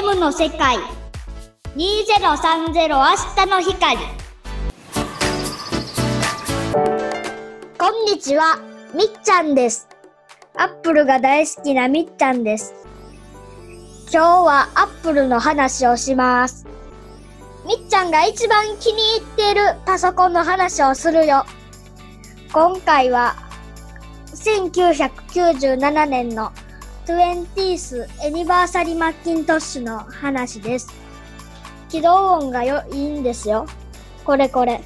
の世界。2030明日の光。こんにちはみっちゃんです。アップルが大好きなみっちゃんです。今日はアップルの話をします。みっちゃんが一番気に入っているパソコンの話をするよ。今回は1997年の 20th エニバーサリーマッキントッシュの話です。起動音がよいいんですよ。これこれ。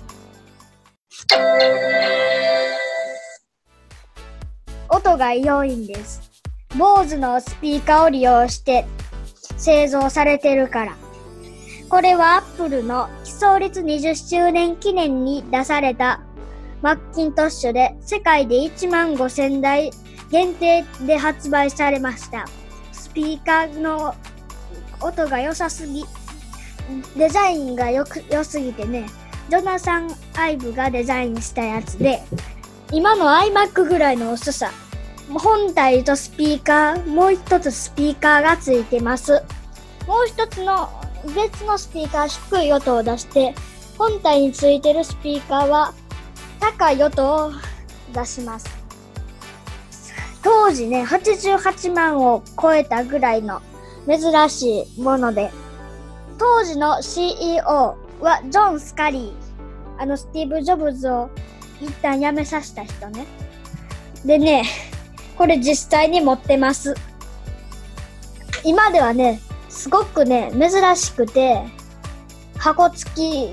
音が良いんです。BOSE のスピーカーを利用して製造されてるから。これは Apple の基礎率20周年記念に出されたマッキントッシュで世界で1万5000台限定で発売されました。スピーカーの音が良さすぎ、デザインがよく良すぎてね、ジョナサン・アイブがデザインしたやつで、今の iMac ぐらいの薄さ。本体とスピーカー、もう一つスピーカーがついてます。もう一つの別のスピーカー低い音を出して、本体についてるスピーカーは高い音を出します。当時ね、88万を超えたぐらいの珍しいもので、当時の CEO はジョン・スカリー。あの、スティーブ・ジョブズを一旦辞めさせた人ね。でね、これ実際に持ってます。今ではね、すごくね、珍しくて、箱付き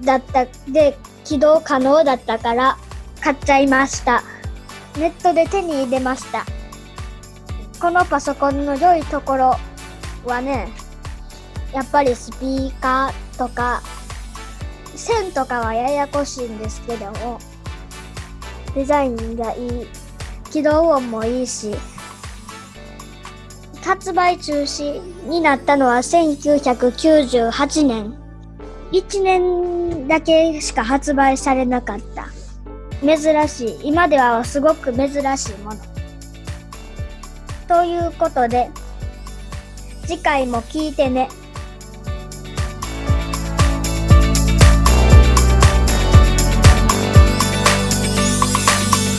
だった、で、起動可能だったから買っちゃいました。ネットで手に入れました。このパソコンの良いところはね、やっぱりスピーカーとか、線とかはややこしいんですけども、デザインがいい、起動音もいいし、発売中止になったのは1998年。1年だけしか発売されなかった。珍しい。今ではすごく珍しいもの。ということで、次回も聞いてね。